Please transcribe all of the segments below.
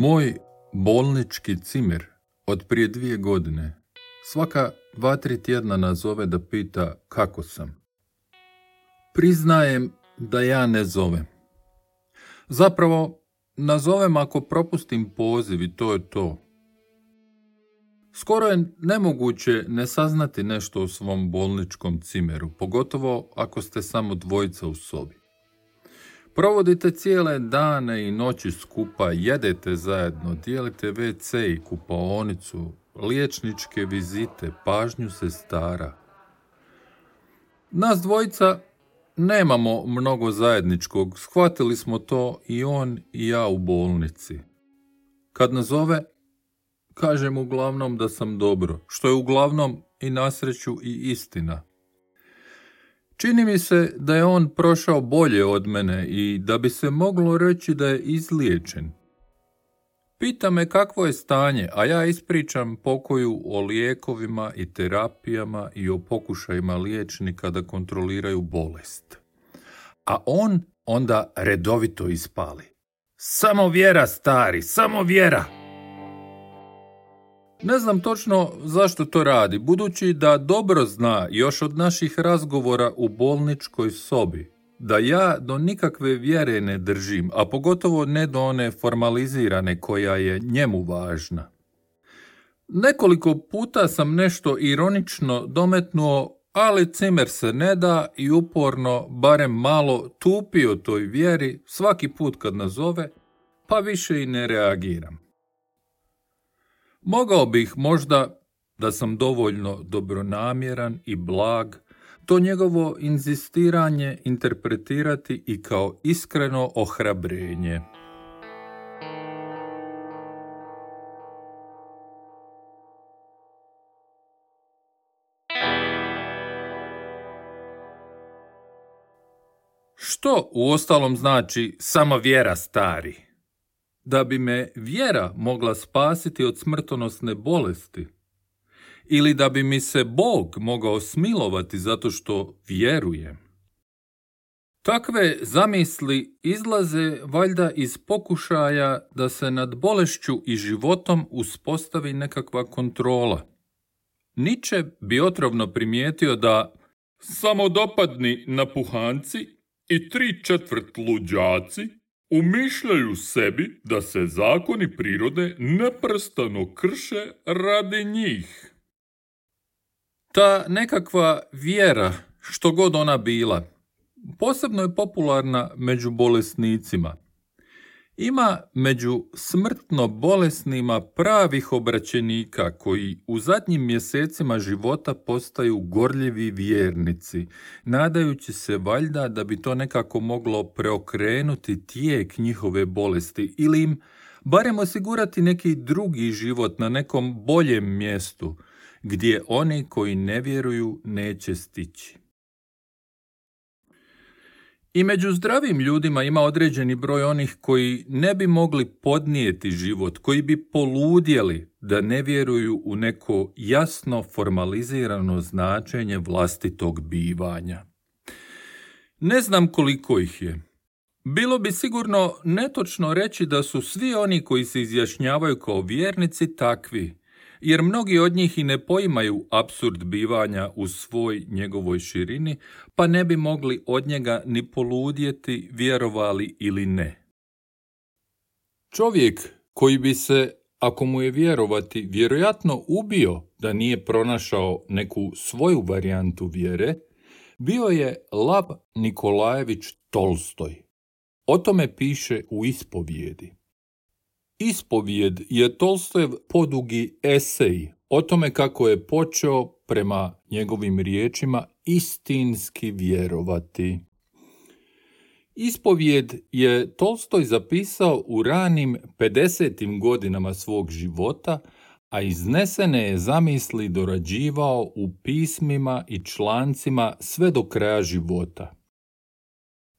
Moj bolnički cimer od prije dvije godine svaka dva, tri tjedna nazove da pita kako sam. Priznajem da ja ne zovem. Zapravo, nazovem ako propustim poziv i to je to. Skoro je nemoguće ne saznati nešto o svom bolničkom cimeru, pogotovo ako ste samo dvojica u sobi. Provodite cijele dane i noći skupa, jedete zajedno, dijelite WC i kupaonicu, liječničke vizite, pažnju se stara. Nas dvojica nemamo mnogo zajedničkog, shvatili smo to i on i ja u bolnici. Kad nazove, kažem uglavnom da sam dobro, što je uglavnom i nasreću i istina. Čini mi se da je on prošao bolje od mene i da bi se moglo reći da je izliječen. Pita me kakvo je stanje, a ja ispričam pokoju o lijekovima i terapijama i o pokušajima liječnika da kontroliraju bolest. A on onda redovito ispali. Samo vjera, stari, samo vjera! Ne znam točno zašto to radi, budući da dobro zna još od naših razgovora u bolničkoj sobi, da ja do nikakve vjere ne držim, a pogotovo ne do one formalizirane koja je njemu važna. Nekoliko puta sam nešto ironično dometnuo, ali cimer se ne da i uporno, barem malo, tupio toj vjeri svaki put kad nazove, pa više i ne reagiram. Mogao bih možda, da sam dovoljno dobronamjeran i blag, to njegovo inzistiranje interpretirati i kao iskreno ohrabrenje. Što u ostalom znači samo vjera stari? Da bi me vjera mogla spasiti od smrtonosne bolesti ili da bi mi se Bog mogao smilovati zato što vjerujem. Takve zamisli izlaze valjda iz pokušaja da se nad bolešću i životom uspostavi nekakva kontrola. Niče bi otrovno primijetio da samodopadni napuhanci i tri četvrt luđaci umišljaju sebi da se zakoni prirode neprstano krše radi njih. Ta nekakva vjera, što god ona bila, posebno je popularna među bolesnicima – ima među smrtno bolesnima pravih obraćenika koji u zadnjim mjesecima života postaju gorljivi vjernici, nadajući se valjda da bi to nekako moglo preokrenuti tijek njihove bolesti ili im barem osigurati neki drugi život na nekom boljem mjestu, gdje oni koji ne vjeruju neće stići. I među zdravim ljudima ima određeni broj onih koji ne bi mogli podnijeti život, koji bi poludjeli da ne vjeruju u neko jasno formalizirano značenje vlastitog bivanja. Ne znam koliko ih je. Bilo bi sigurno netočno reći da su svi oni koji se izjašnjavaju kao vjernici takvi, jer mnogi od njih i ne poimaju absurd bivanja u svoj njegovoj širini, pa ne bi mogli od njega ni poludjeti, vjerovali ili ne. Čovjek koji bi se, ako mu je vjerovati, vjerojatno ubio da nije pronašao neku svoju varijantu vjere, bio je Lav Nikolajević Tolstoj. O tome piše u ispovijedi. Ispovijed je Tolstojev podugi esej o tome kako je počeo prema njegovim riječima istinski vjerovati. Ispovijed je Tolstoj zapisao u ranim 50. godinama svog života, a iznesene je zamisli dorađivao u pismima i člancima sve do kraja života.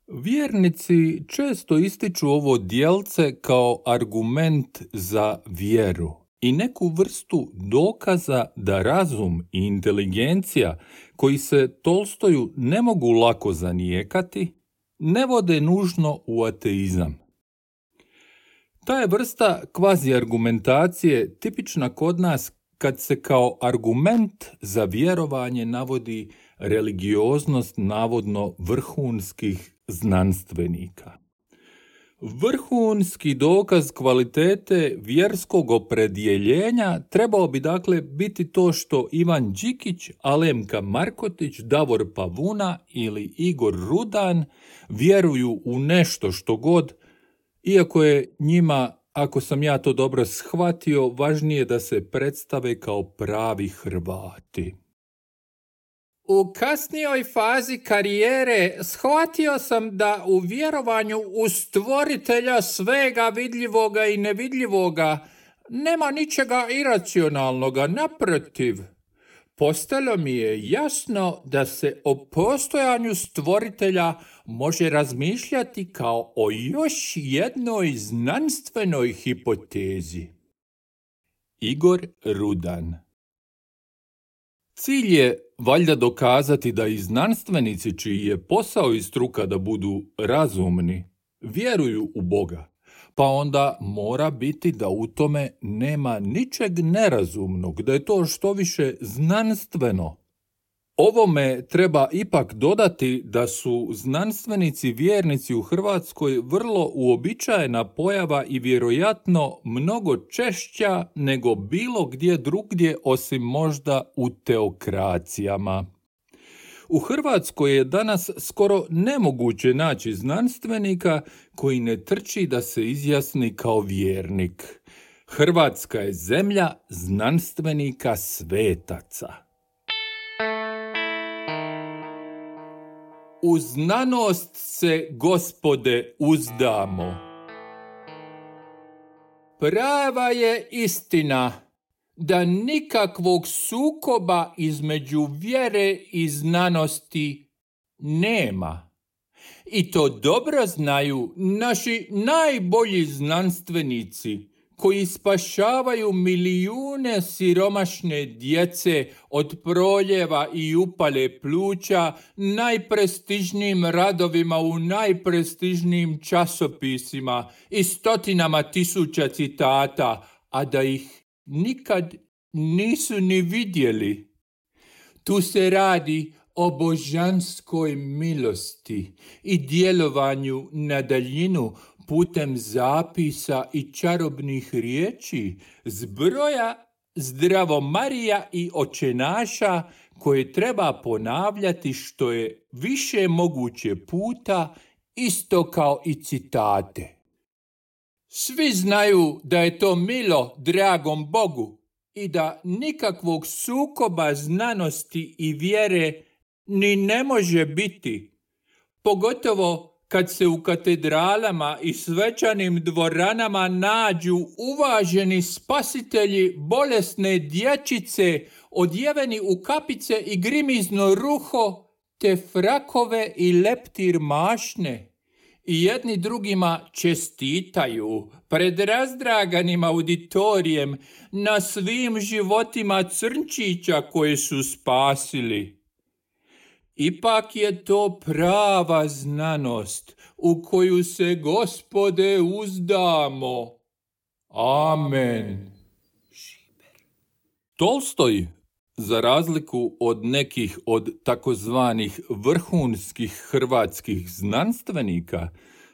Vjernici često ističu ovo dijelce kao argument za vjeru i neku vrstu dokaza da razum i inteligencija koji se Tolstoju ne mogu lako zanijekati, ne vode nužno u ateizam. Ta je vrsta kvazi argumentacije tipična kod nas kad se kao argument za vjerovanje navodi religioznost navodno vrhunskih znanstvenika. Vrhunski dokaz kvalitete vjerskog opredjeljenja trebao bi dakle biti to što Ivan Đikić, Alemka Markotić, Davor Pavuna ili Igor Rudan vjeruju u nešto što god, iako je njima, ako sam ja to dobro shvatio, važnije da se predstave kao pravi Hrvati. U kasnijoj fazi karijere shvatio sam da u vjerovanju u stvoritelja svega vidljivoga i nevidljivoga nema ničega iracionalnoga, naprotiv. Postalo mi je jasno da se o postojanju stvoritelja može razmišljati kao o još jednoj znanstvenoj hipotezi. Igor Rudan Cilj je valjda dokazati da i znanstvenici čiji je posao i struka da budu razumni, vjeruju u Boga, pa onda mora biti da u tome nema ničeg nerazumnog, da je to što više znanstveno, Ovome treba ipak dodati da su znanstvenici vjernici u Hrvatskoj vrlo uobičajena pojava i vjerojatno mnogo češća nego bilo gdje drugdje osim možda u teokracijama. U Hrvatskoj je danas skoro nemoguće naći znanstvenika koji ne trči da se izjasni kao vjernik. Hrvatska je zemlja znanstvenika svetaca. U znanost se, gospode, uzdamo. Prava je istina da nikakvog sukoba između vjere i znanosti nema. I to dobro znaju naši najbolji znanstvenici koji spašavaju milijune siromašne djece od proljeva i upale pluća najprestižnijim radovima u najprestižnijim časopisima i stotinama tisuća citata, a da ih nikad nisu ni vidjeli. Tu se radi o božanskoj milosti i djelovanju na daljinu putem zapisa i čarobnih riječi, zbroja zdravo Marija i očenaša koje treba ponavljati što je više moguće puta, isto kao i citate. Svi znaju da je to milo dragom Bogu i da nikakvog sukoba znanosti i vjere ni ne može biti, pogotovo kad se u katedralama i svečanim dvoranama nađu uvaženi spasitelji bolesne dječice, odjeveni u kapice i grimizno ruho, te frakove i leptir mašne. I jedni drugima čestitaju pred razdraganim auditorijem na svim životima crnčića koje su spasili. Ipak je to prava znanost u koju se gospode uzdamo. Amen. Tolstoj, za razliku od nekih od takozvanih vrhunskih hrvatskih znanstvenika,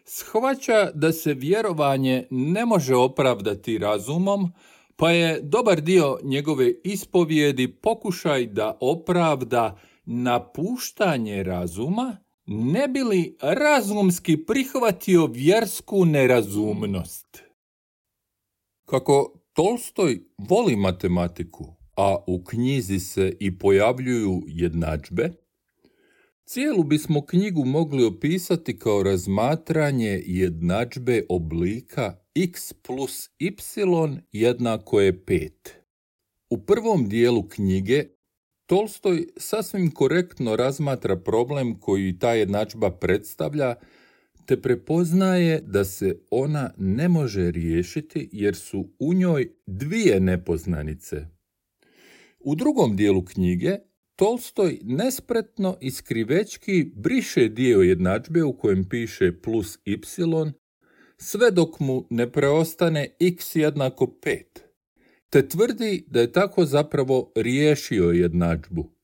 shvaća da se vjerovanje ne može opravdati razumom, pa je dobar dio njegove ispovijedi pokušaj da opravda napuštanje razuma, ne bi li razumski prihvatio vjersku nerazumnost. Kako Tolstoj voli matematiku, a u knjizi se i pojavljuju jednadžbe, cijelu bismo knjigu mogli opisati kao razmatranje jednadžbe oblika x plus y jednako je 5. U prvom dijelu knjige Tolstoj sasvim korektno razmatra problem koji ta jednadžba predstavlja, te prepoznaje da se ona ne može riješiti jer su u njoj dvije nepoznanice. U drugom dijelu knjige Tolstoj nespretno i skrivečki briše dio jednadžbe u kojem piše plus y, sve dok mu ne preostane x jednako 5, te tvrdi da je tako zapravo riješio jednadžbu.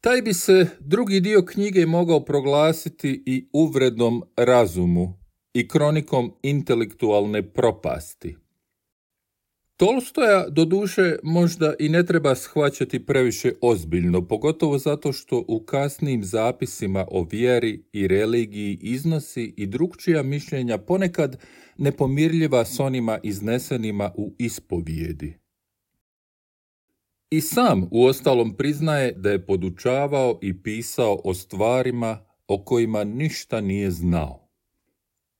Taj bi se drugi dio knjige mogao proglasiti i uvredom razumu i kronikom intelektualne propasti. Tolstoja, doduše, možda i ne treba shvaćati previše ozbiljno, pogotovo zato što u kasnim zapisima o vjeri i religiji iznosi i drugčija mišljenja ponekad nepomirljiva s onima iznesenima u ispovijedi. I sam u ostalom priznaje da je podučavao i pisao o stvarima o kojima ništa nije znao.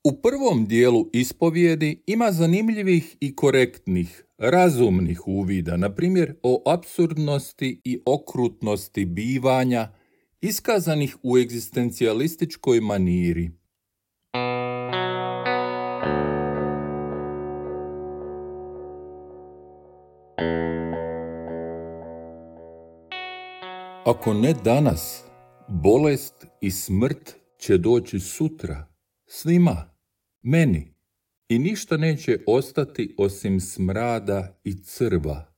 U prvom dijelu ispovijedi ima zanimljivih i korektnih, razumnih uvida, na primjer o absurdnosti i okrutnosti bivanja, iskazanih u egzistencijalističkoj maniri. Ako ne danas, bolest i smrt će doći sutra, svima meni i ništa neće ostati osim smrada i crva.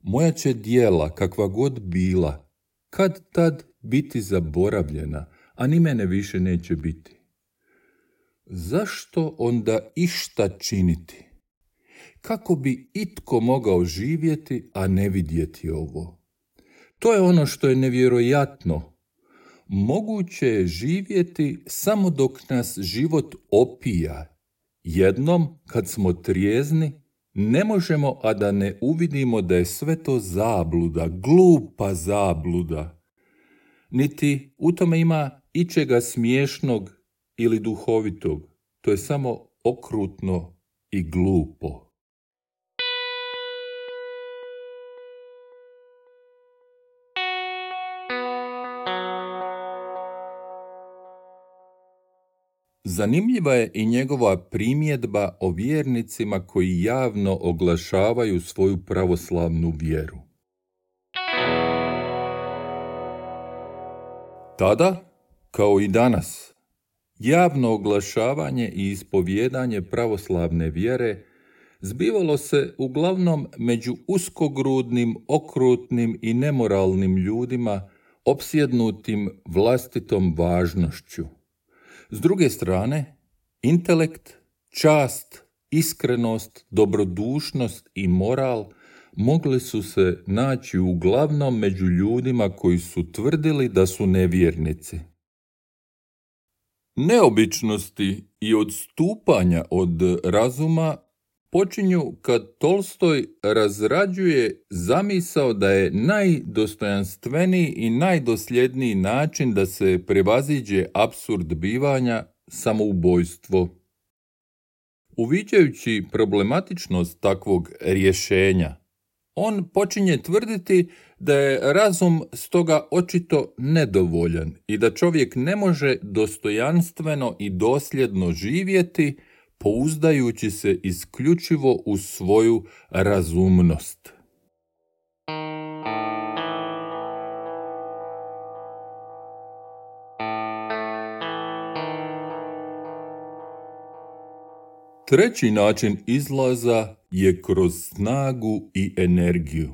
Moja će dijela, kakva god bila, kad tad biti zaboravljena, a ni mene više neće biti. Zašto onda išta činiti? Kako bi itko mogao živjeti, a ne vidjeti ovo? To je ono što je nevjerojatno moguće je živjeti samo dok nas život opija. Jednom, kad smo trijezni, ne možemo, a da ne uvidimo da je sve to zabluda, glupa zabluda. Niti u tome ima ičega smiješnog ili duhovitog. To je samo okrutno i glupo. Zanimljiva je i njegova primjedba o vjernicima koji javno oglašavaju svoju pravoslavnu vjeru. Tada, kao i danas, javno oglašavanje i ispovjedanje pravoslavne vjere zbivalo se uglavnom među uskogrudnim, okrutnim i nemoralnim ljudima opsjednutim vlastitom važnošću s druge strane, intelekt, čast, iskrenost, dobrodušnost i moral mogli su se naći uglavnom među ljudima koji su tvrdili da su nevjernici. Neobičnosti i odstupanja od razuma počinju kad Tolstoj razrađuje zamisao da je najdostojanstveniji i najdosljedniji način da se prevaziđe apsurd bivanja samoubojstvo. Uviđajući problematičnost takvog rješenja, on počinje tvrditi da je razum stoga očito nedovoljan i da čovjek ne može dostojanstveno i dosljedno živjeti pouzdajući se isključivo u svoju razumnost. Treći način izlaza je kroz snagu i energiju.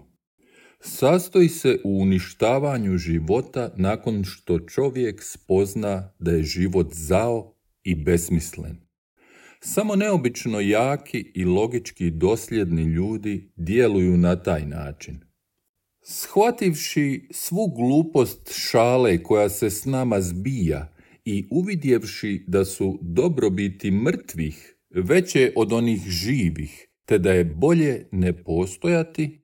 Sastoji se u uništavanju života nakon što čovjek spozna da je život zao i besmislen. Samo neobično jaki i logički dosljedni ljudi djeluju na taj način. Shvativši svu glupost šale koja se s nama zbija i uvidjevši da su dobrobiti mrtvih veće od onih živih, te da je bolje ne postojati,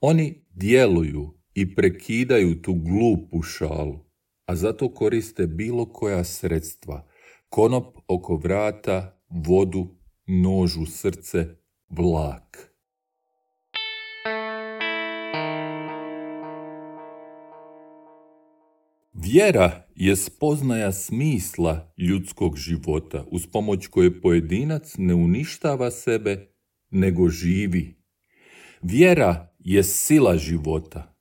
oni djeluju i prekidaju tu glupu šalu, a zato koriste bilo koja sredstva, konop oko vrata, vodu, nožu srce, vlak. Vjera je spoznaja smisla ljudskog života, uz pomoć koje pojedinac ne uništava sebe, nego živi. Vjera je sila života.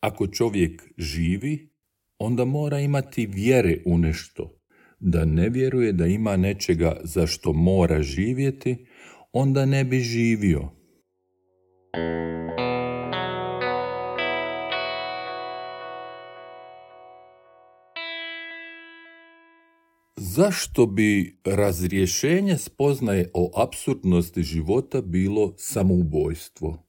Ako čovjek živi, onda mora imati vjere u nešto, da ne vjeruje da ima nečega za što mora živjeti, onda ne bi živio. Zašto bi razrješenje spoznaje o apsurdnosti života bilo samoubojstvo?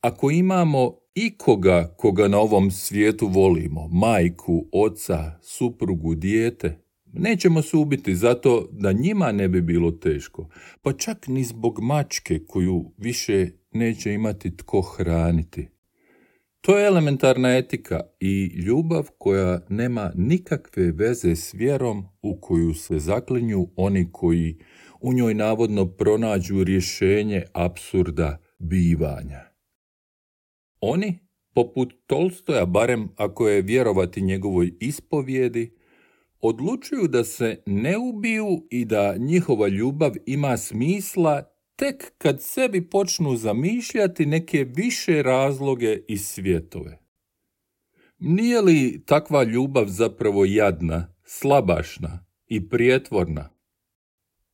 Ako imamo ikoga koga na ovom svijetu volimo, majku, oca, suprugu, dijete, nećemo se ubiti zato da njima ne bi bilo teško, pa čak ni zbog mačke koju više neće imati tko hraniti. To je elementarna etika i ljubav koja nema nikakve veze s vjerom u koju se zaklinju oni koji u njoj navodno pronađu rješenje apsurda bivanja. Oni, poput Tolstoja, barem ako je vjerovati njegovoj ispovjedi, odlučuju da se ne ubiju i da njihova ljubav ima smisla tek kad sebi počnu zamišljati neke više razloge i svjetove. Nije li takva ljubav zapravo jadna, slabašna i prijetvorna?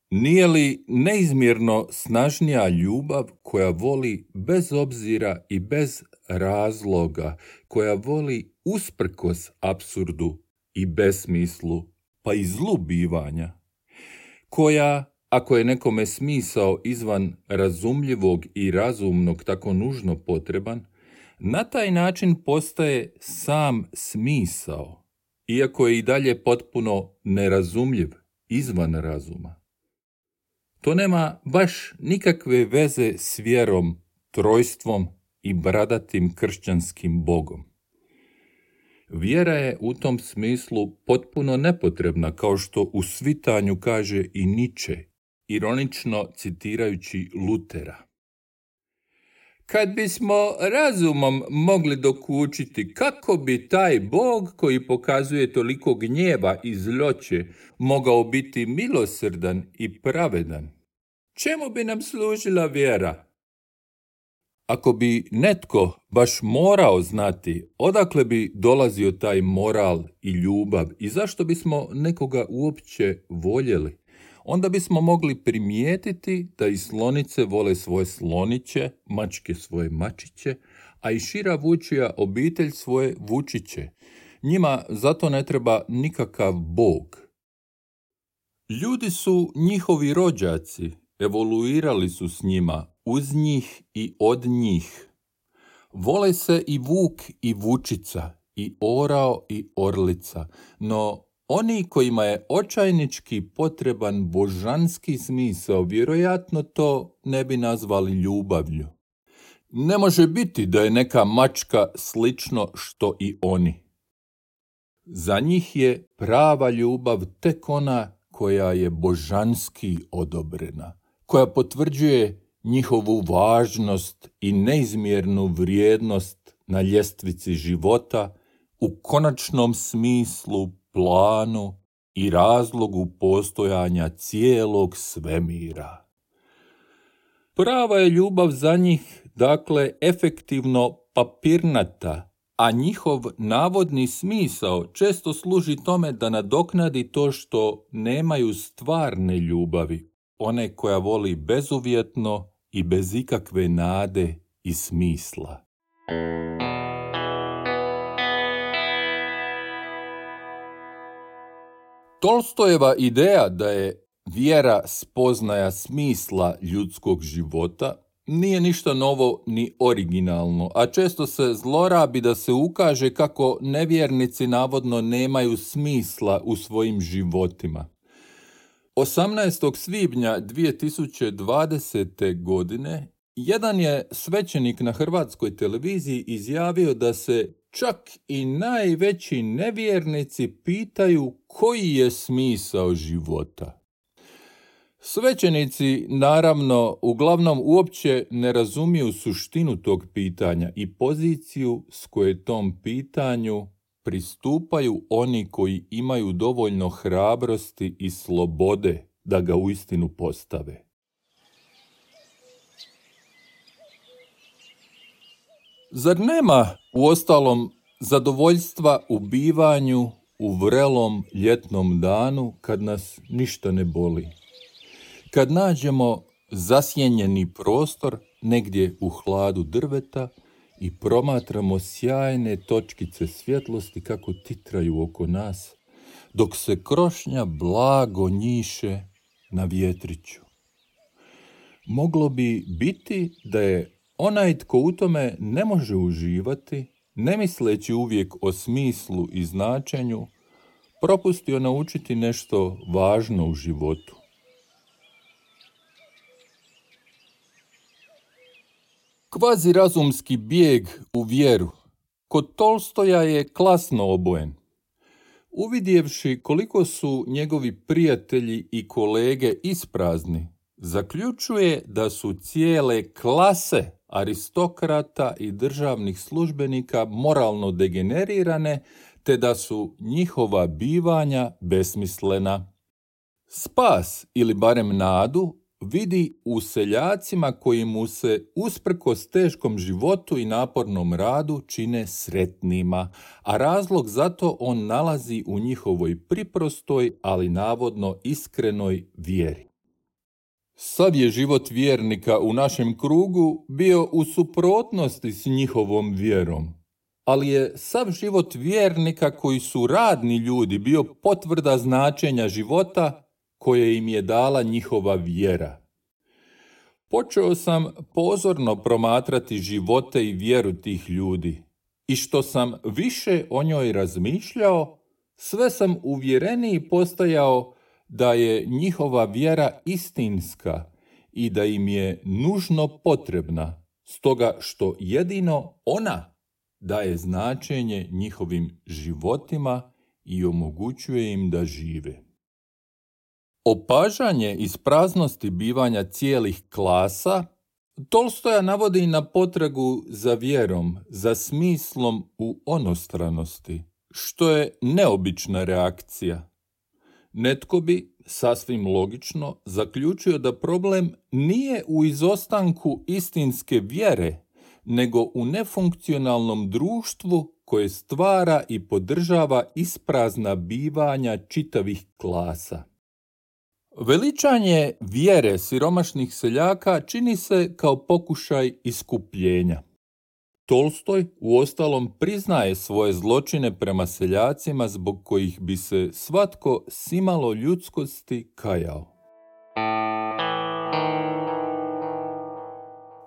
Nije li neizmjerno snažnija ljubav koja voli bez obzira i bez razloga, koja voli usprkos apsurdu i besmislu, pa i zlu bivanja, koja ako je nekome smisao izvan razumljivog i razumnog tako nužno potreban, na taj način postaje sam smisao, iako je i dalje potpuno nerazumljiv izvan razuma. To nema baš nikakve veze s vjerom, trojstvom i bradatim kršćanskim bogom. Vjera je u tom smislu potpuno nepotrebna, kao što u svitanju kaže i Niče ironično citirajući Lutera. Kad bismo razumom mogli dokučiti kako bi taj Bog koji pokazuje toliko gnjeva i zloće mogao biti milosrdan i pravedan, čemu bi nam služila vjera? Ako bi netko baš morao znati odakle bi dolazio taj moral i ljubav i zašto bismo nekoga uopće voljeli, onda bismo mogli primijetiti da i slonice vole svoje sloniće, mačke svoje mačiće, a i šira vučija obitelj svoje vučiće. Njima zato ne treba nikakav bog. Ljudi su njihovi rođaci, evoluirali su s njima, uz njih i od njih. Vole se i vuk i vučica, i orao i orlica, no oni kojima je očajnički potreban božanski smisao, vjerojatno to ne bi nazvali ljubavlju. Ne može biti da je neka mačka slično što i oni. Za njih je prava ljubav tek ona koja je božanski odobrena, koja potvrđuje njihovu važnost i neizmjernu vrijednost na ljestvici života u konačnom smislu planu i razlogu postojanja cijelog svemira. Prava je ljubav za njih, dakle, efektivno papirnata, a njihov navodni smisao često služi tome da nadoknadi to što nemaju stvarne ljubavi, one koja voli bezuvjetno i bez ikakve nade i smisla. Tolstojeva ideja da je vjera spoznaja smisla ljudskog života nije ništa novo ni originalno, a često se zlorabi da se ukaže kako nevjernici navodno nemaju smisla u svojim životima. 18. svibnja 2020. godine jedan je svećenik na hrvatskoj televiziji izjavio da se čak i najveći nevjernici pitaju koji je smisao života. Svećenici, naravno, uglavnom uopće ne razumiju suštinu tog pitanja i poziciju s koje tom pitanju pristupaju oni koji imaju dovoljno hrabrosti i slobode da ga uistinu postave. Zar nema u ostalom zadovoljstva u bivanju u vrelom ljetnom danu kad nas ništa ne boli. Kad nađemo zasjenjeni prostor negdje u hladu drveta i promatramo sjajne točkice svjetlosti kako titraju oko nas, dok se krošnja blago njiše na vjetriću. Moglo bi biti da je onaj tko u tome ne može uživati, ne misleći uvijek o smislu i značenju, propustio naučiti nešto važno u životu. Kvazi razumski bijeg u vjeru kod Tolstoja je klasno obojen. Uvidjevši koliko su njegovi prijatelji i kolege isprazni, zaključuje da su cijele klase aristokrata i državnih službenika moralno degenerirane, te da su njihova bivanja besmislena. Spas ili barem nadu vidi u seljacima koji mu se usprkos teškom životu i napornom radu čine sretnima, a razlog zato on nalazi u njihovoj priprostoj, ali navodno iskrenoj vjeri. Sav je život vjernika u našem krugu bio u suprotnosti s njihovom vjerom, ali je sav život vjernika koji su radni ljudi bio potvrda značenja života koje im je dala njihova vjera. Počeo sam pozorno promatrati živote i vjeru tih ljudi i što sam više o njoj razmišljao, sve sam uvjereniji postajao da je njihova vjera istinska i da im je nužno potrebna, stoga što jedino ona daje značenje njihovim životima i omogućuje im da žive. Opažanje iz praznosti bivanja cijelih klasa Tolstoja navodi na potragu za vjerom, za smislom u onostranosti, što je neobična reakcija. Netko bi, sasvim logično, zaključio da problem nije u izostanku istinske vjere, nego u nefunkcionalnom društvu koje stvara i podržava isprazna bivanja čitavih klasa. Veličanje vjere siromašnih seljaka čini se kao pokušaj iskupljenja. Tolstoj u ostalom priznaje svoje zločine prema seljacima zbog kojih bi se svatko simalo ljudskosti kajao.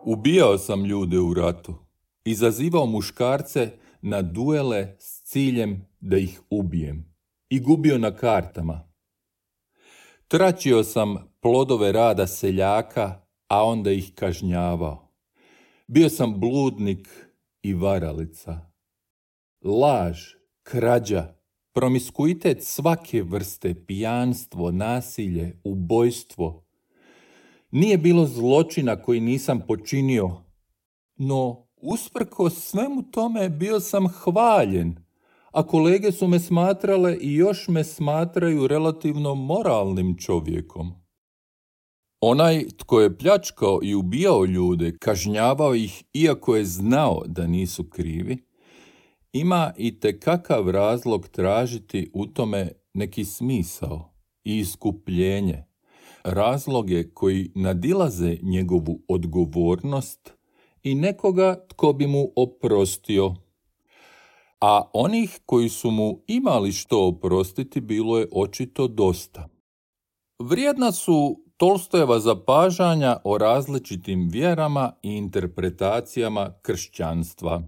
Ubijao sam ljude u ratu, izazivao muškarce na duele s ciljem da ih ubijem i gubio na kartama, Tračio sam plodove rada seljaka, a onda ih kažnjavao. Bio sam bludnik i varalica. Laž, krađa, promiskuitet svake vrste, pijanstvo, nasilje, ubojstvo. Nije bilo zločina koji nisam počinio, no usprko svemu tome bio sam hvaljen a kolege su me smatrale i još me smatraju relativno moralnim čovjekom. Onaj tko je pljačkao i ubijao ljude, kažnjavao ih iako je znao da nisu krivi, ima i kakav razlog tražiti u tome neki smisao i iskupljenje, razloge koji nadilaze njegovu odgovornost i nekoga tko bi mu oprostio a onih koji su mu imali što oprostiti bilo je očito dosta. Vrijedna su Tolstojeva zapažanja o različitim vjerama i interpretacijama kršćanstva.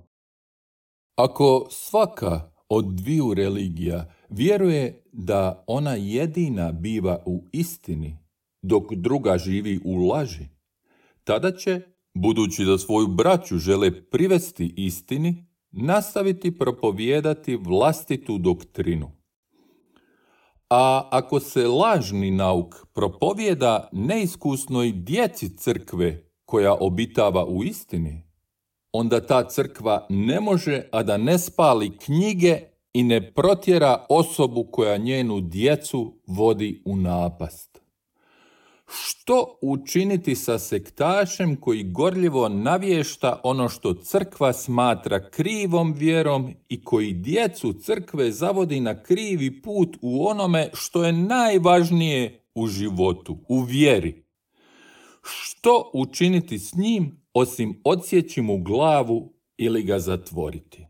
Ako svaka od dviju religija vjeruje da ona jedina biva u istini, dok druga živi u laži, tada će, budući da svoju braću žele privesti istini, nastaviti propovijedati vlastitu doktrinu. A ako se lažni nauk propovijeda neiskusnoj djeci crkve koja obitava u istini, onda ta crkva ne može, a da ne spali knjige i ne protjera osobu koja njenu djecu vodi u napast. Što učiniti sa sektašem koji gorljivo navješta ono što crkva smatra krivom vjerom i koji djecu crkve zavodi na krivi put u onome što je najvažnije u životu, u vjeri? Što učiniti s njim osim odsjeći mu glavu ili ga zatvoriti?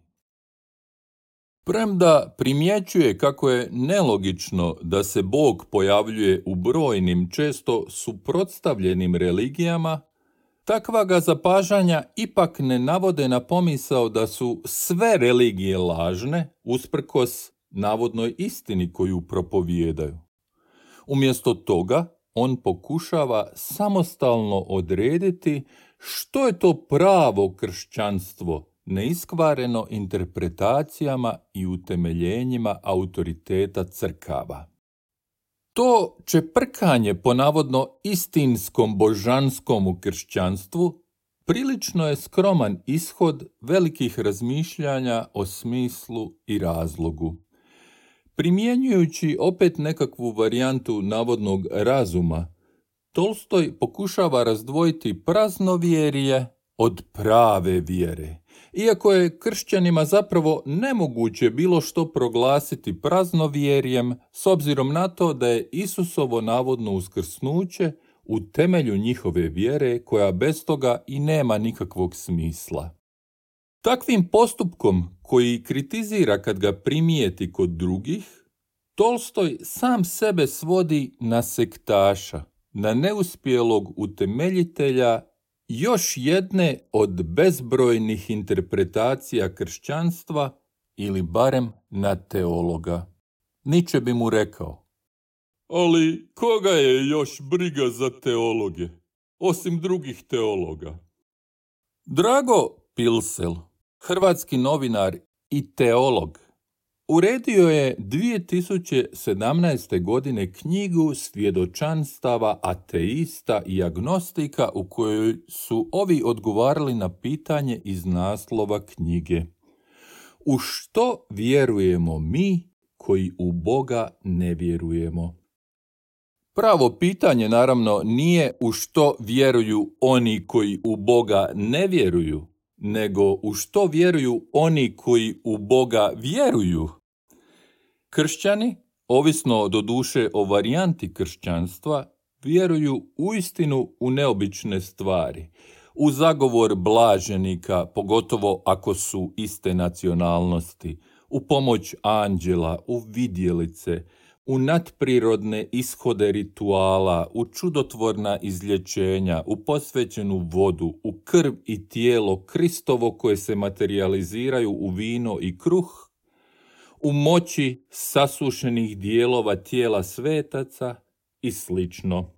Premda primjećuje kako je nelogično da se Bog pojavljuje u brojnim, često suprotstavljenim religijama, takva ga zapažanja ipak ne navode na pomisao da su sve religije lažne, usprkos navodnoj istini koju propovijedaju. Umjesto toga, on pokušava samostalno odrediti što je to pravo kršćanstvo neiskvareno interpretacijama i utemeljenjima autoriteta crkava. To čeprkanje po navodno istinskom božanskom u kršćanstvu prilično je skroman ishod velikih razmišljanja o smislu i razlogu. Primjenjujući opet nekakvu varijantu navodnog razuma, Tolstoj pokušava razdvojiti praznovjerje od prave vjere iako je kršćanima zapravo nemoguće bilo što proglasiti praznovjerjem s obzirom na to da je Isusovo navodno uskrsnuće u temelju njihove vjere koja bez toga i nema nikakvog smisla. Takvim postupkom koji kritizira kad ga primijeti kod drugih, Tolstoj sam sebe svodi na sektaša, na neuspjelog utemeljitelja još jedne od bezbrojnih interpretacija kršćanstva ili barem na teologa. Niče bi mu rekao. Ali koga je još briga za teologe, osim drugih teologa? Drago Pilsel, hrvatski novinar i teolog, Uredio je 2017. godine knjigu svjedočanstava ateista i agnostika u kojoj su ovi odgovarali na pitanje iz naslova knjige. U što vjerujemo mi koji u Boga ne vjerujemo? Pravo pitanje naravno nije u što vjeruju oni koji u Boga ne vjeruju, nego u što vjeruju oni koji u Boga vjeruju. Kršćani, ovisno do duše o varijanti kršćanstva, vjeruju uistinu u neobične stvari, u zagovor blaženika, pogotovo ako su iste nacionalnosti, u pomoć anđela, u vidjelice, u nadprirodne ishode rituala, u čudotvorna izlječenja, u posvećenu vodu, u krv i tijelo Kristovo koje se materializiraju u vino i kruh, u moći sasušenih dijelova tijela svetaca i slično.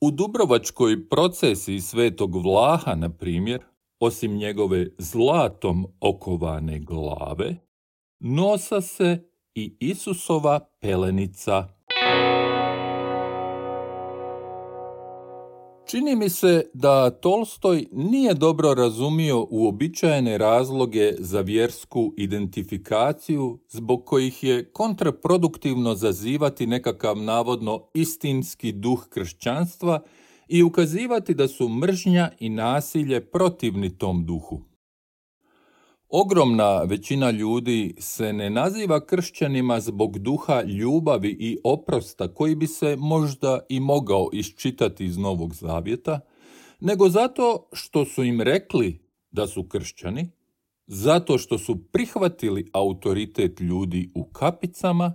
U Dubrovačkoj procesiji svetog Vlaha, na primjer, osim njegove zlatom okovane glave, nosa se i Isusova pelenica. Čini mi se da Tolstoj nije dobro razumio uobičajene razloge za vjersku identifikaciju zbog kojih je kontraproduktivno zazivati nekakav navodno istinski duh kršćanstva i ukazivati da su mržnja i nasilje protivni tom duhu. Ogromna većina ljudi se ne naziva kršćanima zbog duha ljubavi i oprosta koji bi se možda i mogao iščitati iz Novog Zavjeta, nego zato što su im rekli da su kršćani, zato što su prihvatili autoritet ljudi u kapicama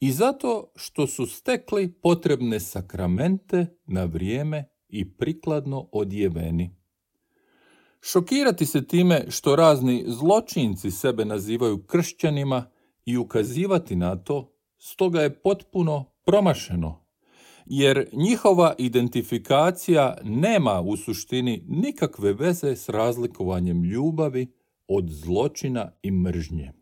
i zato što su stekli potrebne sakramente na vrijeme i prikladno odjeveni. Šokirati se time što razni zločinci sebe nazivaju kršćanima i ukazivati na to, stoga je potpuno promašeno, jer njihova identifikacija nema u suštini nikakve veze s razlikovanjem ljubavi od zločina i mržnje.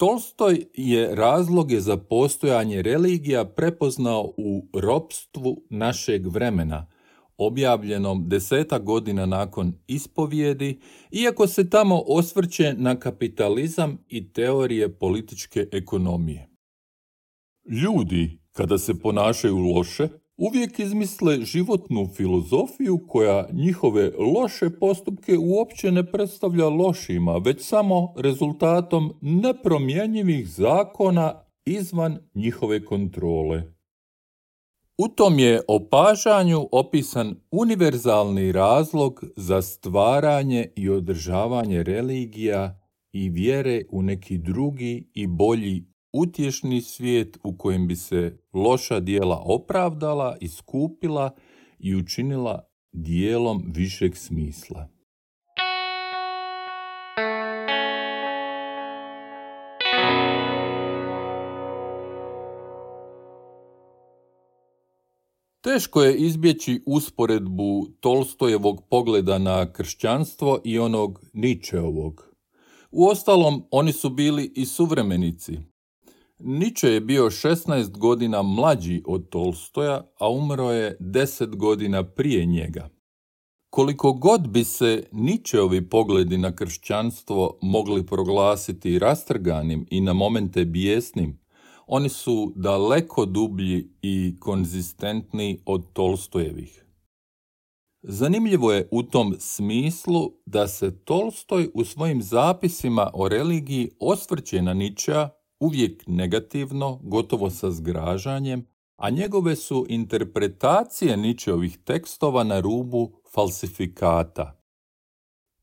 Tolstoj je razloge za postojanje religija prepoznao u ropstvu našeg vremena, objavljenom deseta godina nakon ispovijedi, iako se tamo osvrće na kapitalizam i teorije političke ekonomije. Ljudi, kada se ponašaju loše, uvijek izmisle životnu filozofiju koja njihove loše postupke uopće ne predstavlja lošima, već samo rezultatom nepromjenjivih zakona izvan njihove kontrole. U tom je opažanju opisan univerzalni razlog za stvaranje i održavanje religija i vjere u neki drugi i bolji utješni svijet u kojem bi se loša dijela opravdala, iskupila i učinila dijelom višeg smisla. Teško je izbjeći usporedbu Tolstojevog pogleda na kršćanstvo i onog Ničeovog. Uostalom, oni su bili i suvremenici. Niče je bio 16 godina mlađi od Tolstoja, a umro je 10 godina prije njega. Koliko god bi se Ničeovi pogledi na kršćanstvo mogli proglasiti rastrganim i na momente bijesnim, oni su daleko dublji i konzistentni od Tolstojevih. Zanimljivo je u tom smislu da se Tolstoj u svojim zapisima o religiji osvrće na Ničea uvijek negativno, gotovo sa zgražanjem, a njegove su interpretacije Ničeovih tekstova na rubu falsifikata.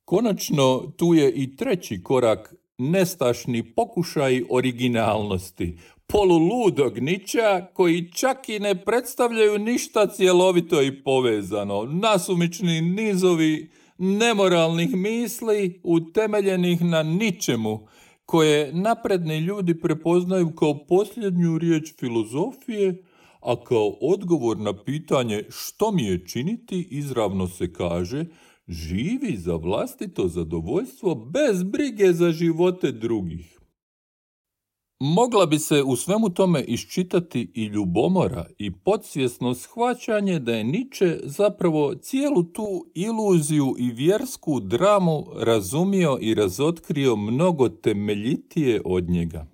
Konačno, tu je i treći korak nestašni pokušaj originalnosti, poluludog niča koji čak i ne predstavljaju ništa cjelovito i povezano, nasumični nizovi nemoralnih misli utemeljenih na ničemu, koje napredni ljudi prepoznaju kao posljednju riječ filozofije, a kao odgovor na pitanje što mi je činiti izravno se kaže živi za vlastito zadovoljstvo bez brige za živote drugih. Mogla bi se u svemu tome iščitati i ljubomora i podsvjesno shvaćanje da je Niče zapravo cijelu tu iluziju i vjersku dramu razumio i razotkrio mnogo temeljitije od njega.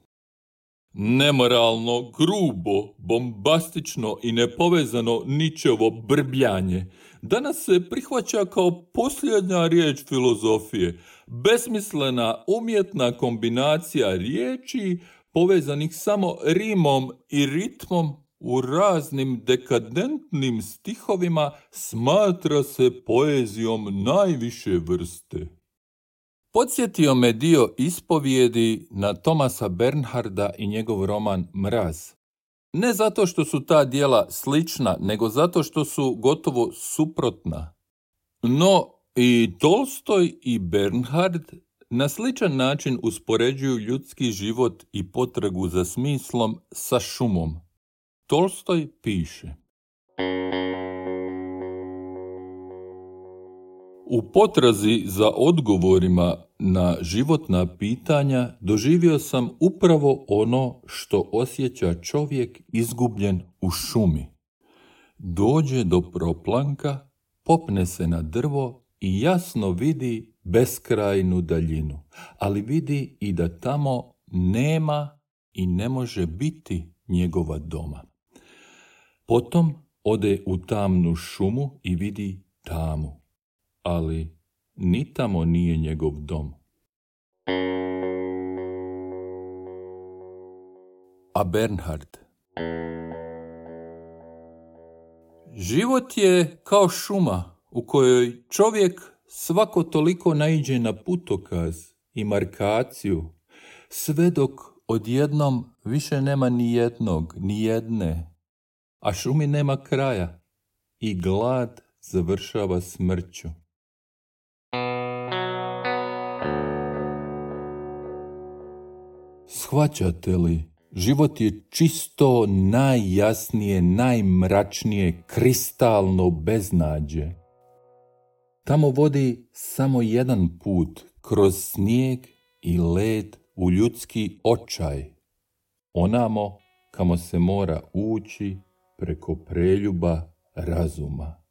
Nemoralno, grubo, bombastično i nepovezano Ničevo brbljanje danas se prihvaća kao posljednja riječ filozofije, besmislena umjetna kombinacija riječi povezanih samo rimom i ritmom u raznim dekadentnim stihovima smatra se poezijom najviše vrste. Podsjetio me dio ispovijedi na Tomasa Bernharda i njegov roman Mraz. Ne zato što su ta dijela slična, nego zato što su gotovo suprotna. No, i Tolstoj i Bernhard na sličan način uspoređuju ljudski život i potragu za smislom sa šumom. Tolstoj piše U potrazi za odgovorima na životna pitanja doživio sam upravo ono što osjeća čovjek izgubljen u šumi. Dođe do proplanka, popne se na drvo i jasno vidi beskrajnu daljinu, ali vidi i da tamo nema i ne može biti njegova doma. Potom ode u tamnu šumu i vidi tamu, ali ni tamo nije njegov dom. A Bernhard Život je kao šuma u kojoj čovjek svako toliko naiđe na putokaz i markaciju, sve dok odjednom više nema ni jednog, ni jedne, a šumi nema kraja i glad završava smrću. Shvaćate li, život je čisto najjasnije, najmračnije, kristalno beznađe. Tamo vodi samo jedan put, kroz snijeg i led u ljudski očaj. Onamo kamo se mora ući preko preljuba razuma.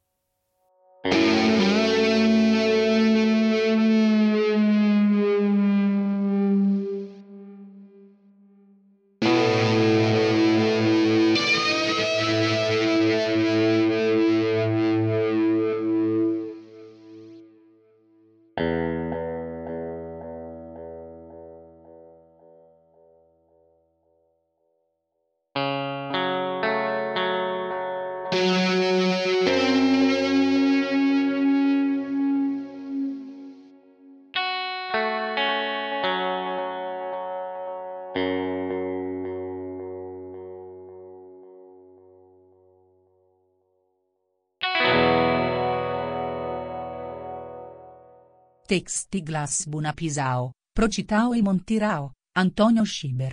Texti Glas Bunapisao, Procitao e Montirao, Antonio Schiber.